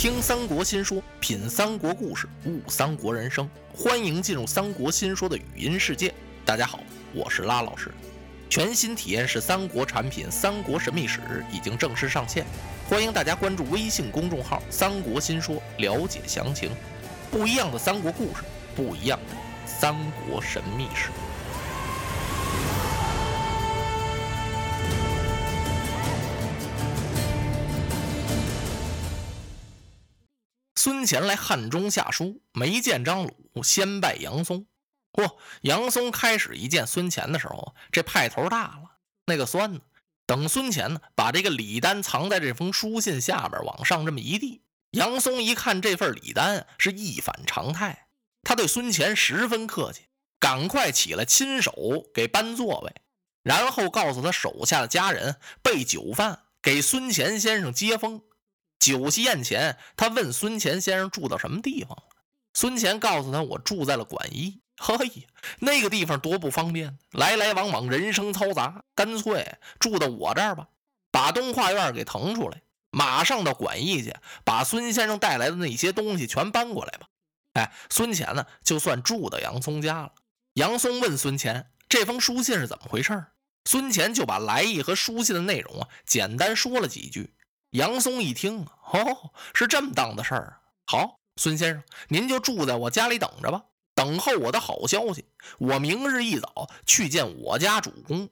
听三国新说，品三国故事，悟三国人生。欢迎进入三国新说的语音世界。大家好，我是拉老师。全新体验式三国产品《三国神秘史》已经正式上线，欢迎大家关注微信公众号“三国新说”了解详情。不一样的三国故事，不一样的三国神秘史。孙乾来汉中下书，没见张鲁，先拜杨松。嚯，杨松开始一见孙乾的时候，这派头大了，那个酸呢。等孙乾呢，把这个礼单藏在这封书信下边，往上这么一递，杨松一看这份礼单是一反常态，他对孙乾十分客气，赶快起来亲手给搬座位，然后告诉他手下的家人备酒饭，给孙乾先生接风。酒席宴前，他问孙乾先生住到什么地方。孙乾告诉他：“我住在了馆驿。”嘿，那个地方多不方便，来来往往，人声嘈杂，干脆住到我这儿吧，把东画院给腾出来，马上到馆驿去，把孙先生带来的那些东西全搬过来吧。哎，孙乾呢，就算住到杨松家了。杨松问孙乾：“这封书信是怎么回事？”孙乾就把来意和书信的内容啊，简单说了几句。杨松一听，哦，是这么当的事儿。好，孙先生，您就住在我家里等着吧，等候我的好消息。我明日一早去见我家主公。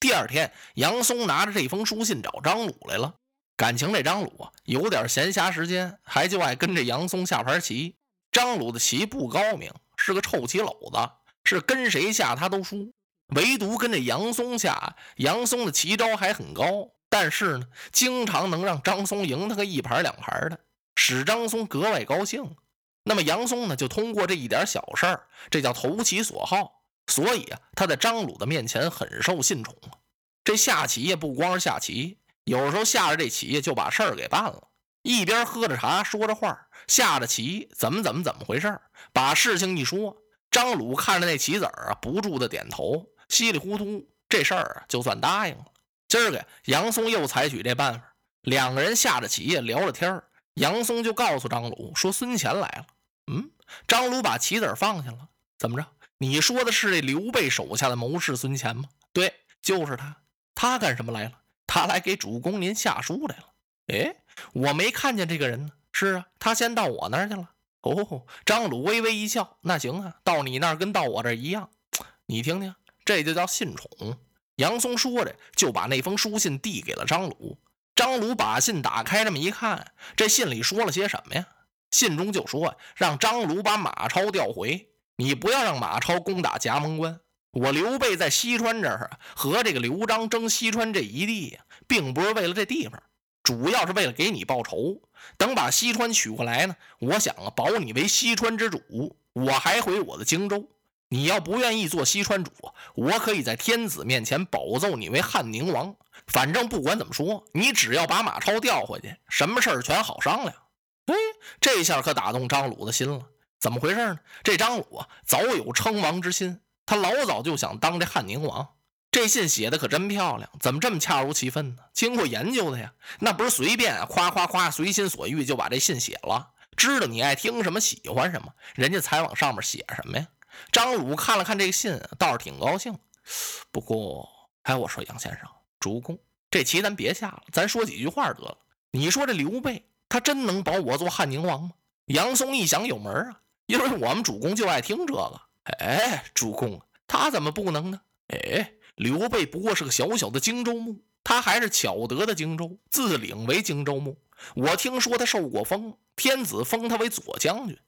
第二天，杨松拿着这封书信找张鲁来了。感情这张鲁啊，有点闲暇时间，还就爱跟着杨松下盘棋。张鲁的棋不高明，是个臭棋篓子，是跟谁下他都输，唯独跟这杨松下，杨松的棋招还很高。但是呢，经常能让张松赢他个一盘两盘的，使张松格外高兴。那么杨松呢，就通过这一点小事儿，这叫投其所好，所以啊，他在张鲁的面前很受信宠。这下棋也不光是下棋，有时候下着这棋就把事儿给办了，一边喝着茶说着话，下着棋怎么怎么怎么回事把事情一说，张鲁看着那棋子儿啊，不住的点头，稀里糊涂，这事儿就算答应了。今儿个杨松又采取这办法，两个人下着棋聊着天杨松就告诉张鲁说：“孙乾来了。”嗯，张鲁把棋子放下了。怎么着？你说的是这刘备手下的谋士孙乾吗？对，就是他。他干什么来了？他来给主公您下书来了。哎，我没看见这个人呢。是啊，他先到我那儿去了。哦，张鲁微微一笑。那行啊，到你那儿跟到我这儿一样。你听听，这就叫信宠。杨松说着，就把那封书信递给了张鲁。张鲁把信打开，这么一看，这信里说了些什么呀？信中就说让张鲁把马超调回，你不要让马超攻打夹门关。我刘备在西川这儿和这个刘璋争西川这一地，并不是为了这地方，主要是为了给你报仇。等把西川取过来呢，我想啊，保你为西川之主，我还回我的荆州。你要不愿意做西川主，我可以在天子面前保奏你为汉宁王。反正不管怎么说，你只要把马超调回去，什么事儿全好商量。哎，这下可打动张鲁的心了。怎么回事呢？这张鲁啊，早有称王之心，他老早就想当这汉宁王。这信写的可真漂亮，怎么这么恰如其分呢？经过研究的呀，那不是随便，夸夸夸，随心所欲就把这信写了。知道你爱听什么，喜欢什么，人家才往上面写什么呀。张鲁看了看这个信，倒是挺高兴。不过，哎，我说杨先生、主公，这棋咱别下了，咱说几句话得了。你说这刘备，他真能保我做汉宁王吗？杨松一想，有门啊，因为我们主公就爱听这个。哎，主公，他怎么不能呢？哎，刘备不过是个小小的荆州牧，他还是巧得的荆州，自领为荆州牧。我听说他受过封，天子封他为左将军。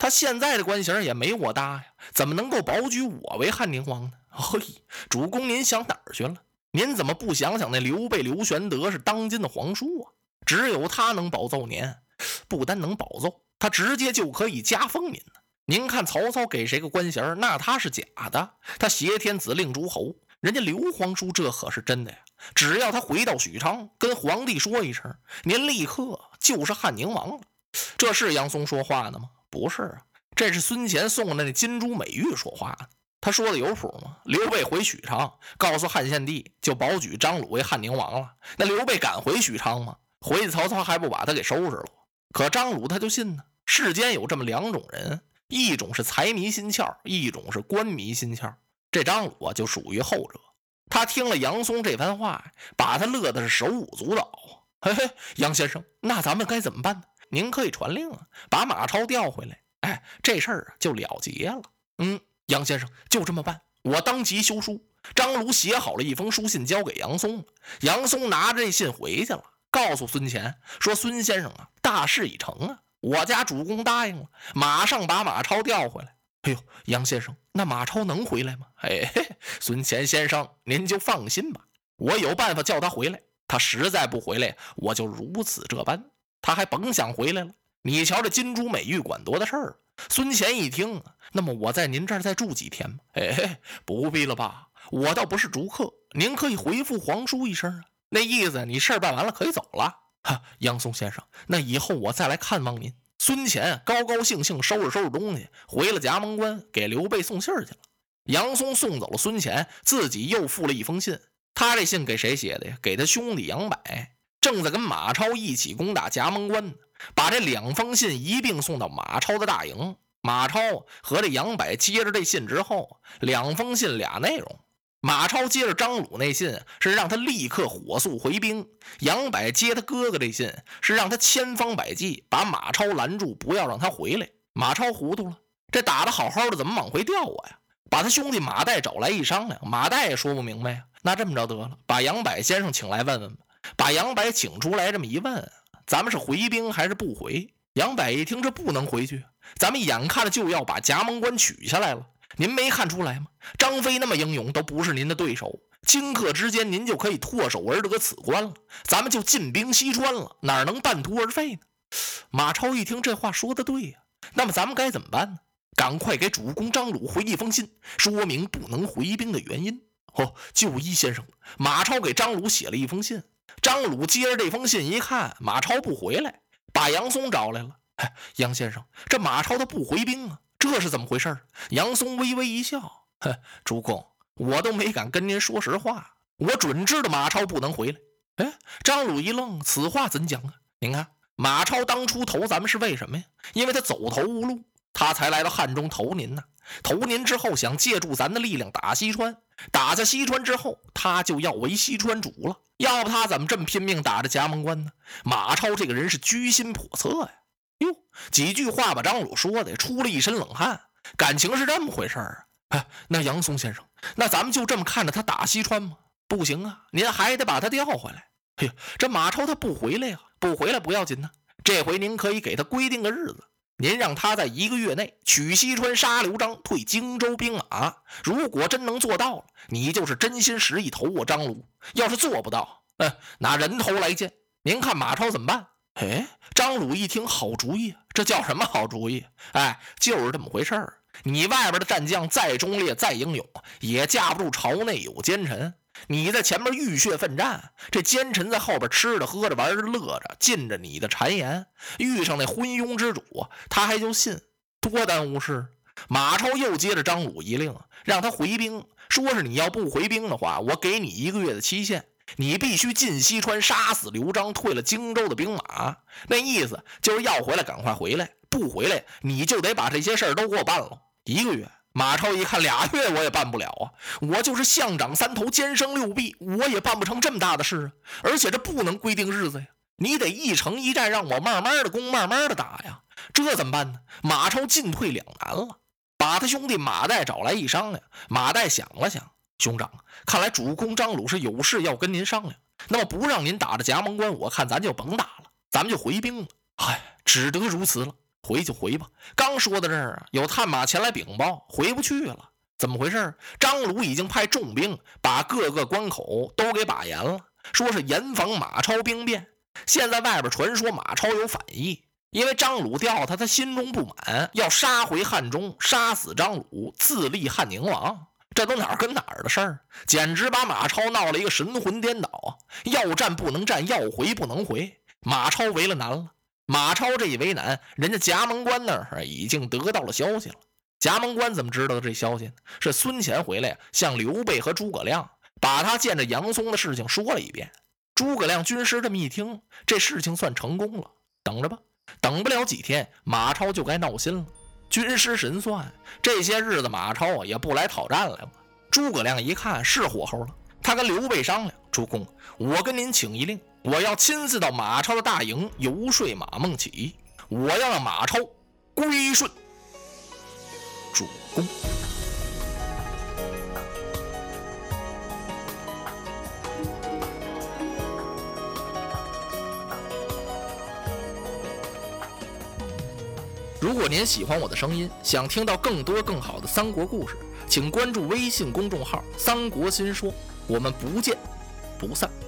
他现在的官衔也没我大呀，怎么能够保举我为汉宁王呢？嘿，主公，您想哪儿去了？您怎么不想想那刘备刘玄德是当今的皇叔啊？只有他能保奏您，不单能保奏，他直接就可以加封您呢。您看曹操给谁个官衔那他是假的，他挟天子令诸侯，人家刘皇叔这可是真的呀。只要他回到许昌，跟皇帝说一声，您立刻就是汉宁王了。这是杨松说话呢吗？不是啊，这是孙乾送的那金珠美玉说话呢。他说的有谱吗？刘备回许昌，告诉汉献帝就保举张鲁为汉宁王了。那刘备敢回许昌吗？回去曹操还不把他给收拾了？可张鲁他就信呢。世间有这么两种人，一种是财迷心窍，一种是官迷心窍。这张鲁啊，就属于后者。他听了杨松这番话，把他乐的是手舞足蹈。嘿嘿，杨先生，那咱们该怎么办呢？您可以传令啊，把马超调回来。哎，这事儿啊就了结了。嗯，杨先生就这么办。我当即修书。张鲁写好了一封书信，交给杨松。杨松拿着这信回去了，告诉孙乾说：“孙先生啊，大事已成啊，我家主公答应了，马上把马超调回来。”哎呦，杨先生，那马超能回来吗？哎，孙乾先生，您就放心吧，我有办法叫他回来。他实在不回来，我就如此这般。他还甭想回来了。你瞧这金珠美玉馆多大事儿！孙乾一听，那么我在您这儿再住几天吗？哎，不必了吧，我倒不是逐客，您可以回复皇叔一声啊。那意思，你事儿办完了可以走了。哈，杨松先生，那以后我再来看望您。孙乾高高兴兴收拾收拾东西，回了夹门关，给刘备送信儿去了。杨松送走了孙乾，自己又附了一封信。他这信给谁写的呀？给他兄弟杨柏，正在跟马超一起攻打夹门关。把这两封信一并送到马超的大营。马超和这杨柏接着这信之后，两封信俩内容。马超接着张鲁那信是让他立刻火速回兵，杨柏接他哥哥这信是让他千方百计把马超拦住，不要让他回来。马超糊涂了，这打的好好的，怎么往回调我呀？把他兄弟马岱找来一商量，马岱也说不明白呀。那这么着得了，把杨柏先生请来问问吧。把杨柏请出来，这么一问。咱们是回兵还是不回？杨柏一听，这不能回去。咱们眼看着就要把夹门关取下来了，您没看出来吗？张飞那么英勇，都不是您的对手。顷刻之间，您就可以唾手而得此关了，咱们就进兵西川了，哪能半途而废呢？马超一听，这话说的对呀。那么咱们该怎么办呢？赶快给主公张鲁回一封信，说明不能回兵的原因。哦，就依先生。马超给张鲁写了一封信。张鲁接着这封信一看，马超不回来，把杨松找来了。哎 杨先生，这马超他不回兵啊，这是怎么回事？杨松微微一笑，哼，主公，我都没敢跟您说实话，我准知道马超不能回来。哎，张鲁一愣，此话怎讲啊？您看，马超当初投咱们是为什么呀？因为他走投无路，他才来到汉中投您呢。投您之后，想借助咱的力量打西川，打下西川之后，他就要为西川主了。要不他怎么这么拼命打着葭萌关呢？马超这个人是居心叵测呀！哟，几句话把张鲁说的出了一身冷汗。感情是这么回事啊？哎，那杨松先生，那咱们就这么看着他打西川吗？不行啊，您还得把他调回来。哎呦，这马超他不回来呀？不回来不要紧呢，这回您可以给他规定个日子。您让他在一个月内取西川，杀刘璋，退荆州兵马。如果真能做到了，你就是真心实意投我张鲁；要是做不到，嗯，拿人头来见。您看马超怎么办？哎，张鲁一听，好主意，这叫什么好主意？哎，就是这么回事儿。你外边的战将再忠烈、再英勇，也架不住朝内有奸臣。你在前面浴血奋战，这奸臣在后边吃着喝着玩着乐着，尽着你的谗言。遇上那昏庸之主，他还就信，多耽误事。马超又接着张鲁一令，让他回兵，说是你要不回兵的话，我给你一个月的期限，你必须进西川杀死刘璋，退了荆州的兵马。那意思就是要回来，赶快回来，不回来你就得把这些事儿都给我办了。一个月。马超一看，俩月我也办不了啊！我就是象长三头，兼生六臂，我也办不成这么大的事啊！而且这不能规定日子呀，你得一城一寨，让我慢慢的攻，慢慢的打呀！这怎么办呢？马超进退两难了，把他兄弟马岱找来一商量。马岱想了想，兄长，看来主公张鲁是有事要跟您商量。那么不让您打着葭萌关，我看咱就甭打了，咱们就回兵了。唉，只得如此了。回就回吧。刚说到这儿啊，有探马前来禀报，回不去了。怎么回事？张鲁已经派重兵把各个关口都给把严了，说是严防马超兵变。现在外边传说马超有反意，因为张鲁调他，他心中不满，要杀回汉中，杀死张鲁，自立汉宁王。这都哪儿跟哪儿的事儿？简直把马超闹了一个神魂颠倒啊！要战不能战，要回不能回，马超为了难了。马超这一为难，人家夹门关那儿已经得到了消息了。夹门关怎么知道的这消息呢？是孙乾回来向刘备和诸葛亮把他见着杨松的事情说了一遍。诸葛亮军师这么一听，这事情算成功了。等着吧，等不了几天，马超就该闹心了。军师神算，这些日子马超也不来讨战来了。诸葛亮一看是火候了，他跟刘备商量：“主公，我跟您请一令，我要亲自到马超的大营游说马孟起，我要让马超归顺主公。”如果您喜欢我的声音，想听到更多更好的三国故事，请关注微信公众号“三国新说”，我们不见不散。